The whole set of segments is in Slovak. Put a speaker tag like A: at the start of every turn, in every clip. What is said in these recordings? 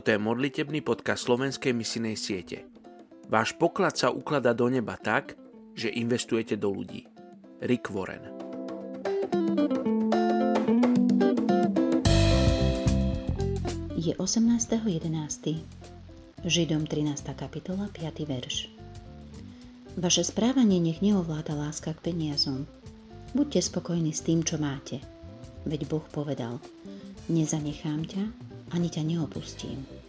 A: Toto je modlitebný podcast slovenskej misinej siete. Váš poklad sa ukladá do neba tak, že investujete do ľudí. Rick Warren
B: Je 18.11. Židom 13. kapitola 5. verš. Vaše správanie nech neovláda láska k peniazom. Buďte spokojní s tým, čo máte. Veď Boh povedal, nezanechám ťa, ani ťa neopustím.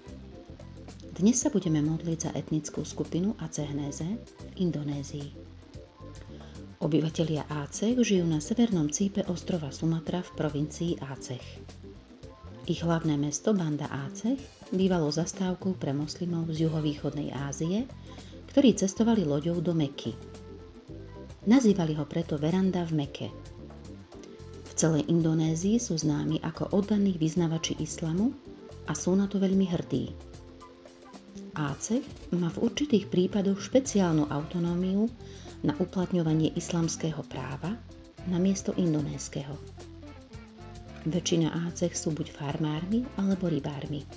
B: Dnes sa budeme modliť za etnickú skupinu Acehnéze v Indonézii. Obyvatelia Aceh žijú na severnom cípe ostrova Sumatra v provincii Aceh. Ich hlavné mesto Banda Aceh bývalo zastávkou pre moslimov z juhovýchodnej Ázie, ktorí cestovali loďou do Meky. Nazývali ho preto veranda v Meke – celej Indonézii sú známi ako oddaní vyznavači islamu a sú na to veľmi hrdí. Aceh má v určitých prípadoch špeciálnu autonómiu na uplatňovanie islamského práva na miesto indonéského. Väčšina Aceh sú buď farmármi alebo rybármi.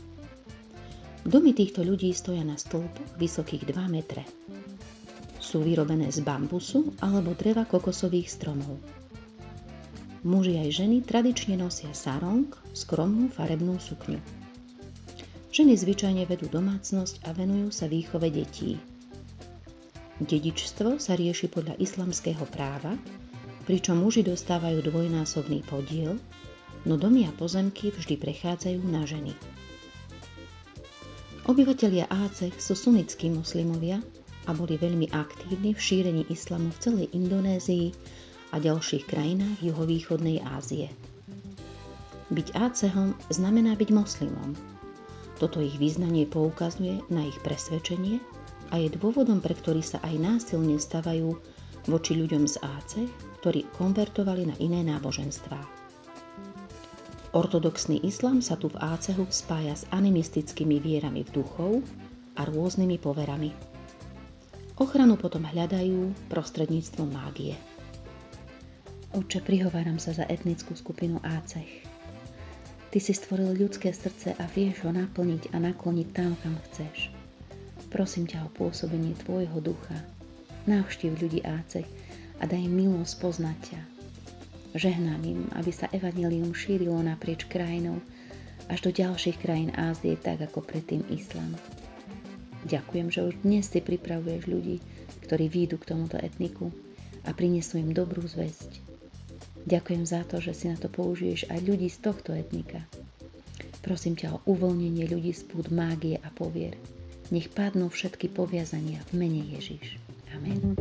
B: Domy týchto ľudí stoja na stĺpoch vysokých 2 metre. Sú vyrobené z bambusu alebo dreva kokosových stromov. Muži aj ženy tradične nosia sarong, skromnú farebnú sukňu. Ženy zvyčajne vedú domácnosť a venujú sa výchove detí. Dedičstvo sa rieši podľa islamského práva, pričom muži dostávajú dvojnásobný podiel, no domy a pozemky vždy prechádzajú na ženy. Obyvatelia Aceh sú sunnickí moslimovia a boli veľmi aktívni v šírení islamu v celej Indonézii a ďalších krajinách juhovýchodnej Ázie. Byť Ácehom znamená byť moslimom. Toto ich význanie poukazuje na ich presvedčenie a je dôvodom, pre ktorý sa aj násilne stavajú voči ľuďom z Áceh, ktorí konvertovali na iné náboženstvá. Ortodoxný islám sa tu v Ácehu spája s animistickými vierami v duchov a rôznymi poverami. Ochranu potom hľadajú prostredníctvom mágie. Oče, prihováram sa za etnickú skupinu Ácech. Ty si stvoril ľudské srdce a vieš ho naplniť a nakloniť tam, kam chceš. Prosím ťa o pôsobenie Tvojho ducha. Navštív ľudí Ácech a daj milosť poznať ťa. Žehnám im, aby sa evanelium šírilo naprieč krajinou až do ďalších krajín Ázie, tak ako predtým Islám. Ďakujem, že už dnes si pripravuješ ľudí, ktorí výjdu k tomuto etniku a prinesú im dobrú zväzť. Ďakujem za to, že si na to použiješ aj ľudí z tohto etnika. Prosím ťa o uvoľnenie ľudí z púd mágie a povier. Nech padnú všetky poviazania v mene Ježiš. Amen.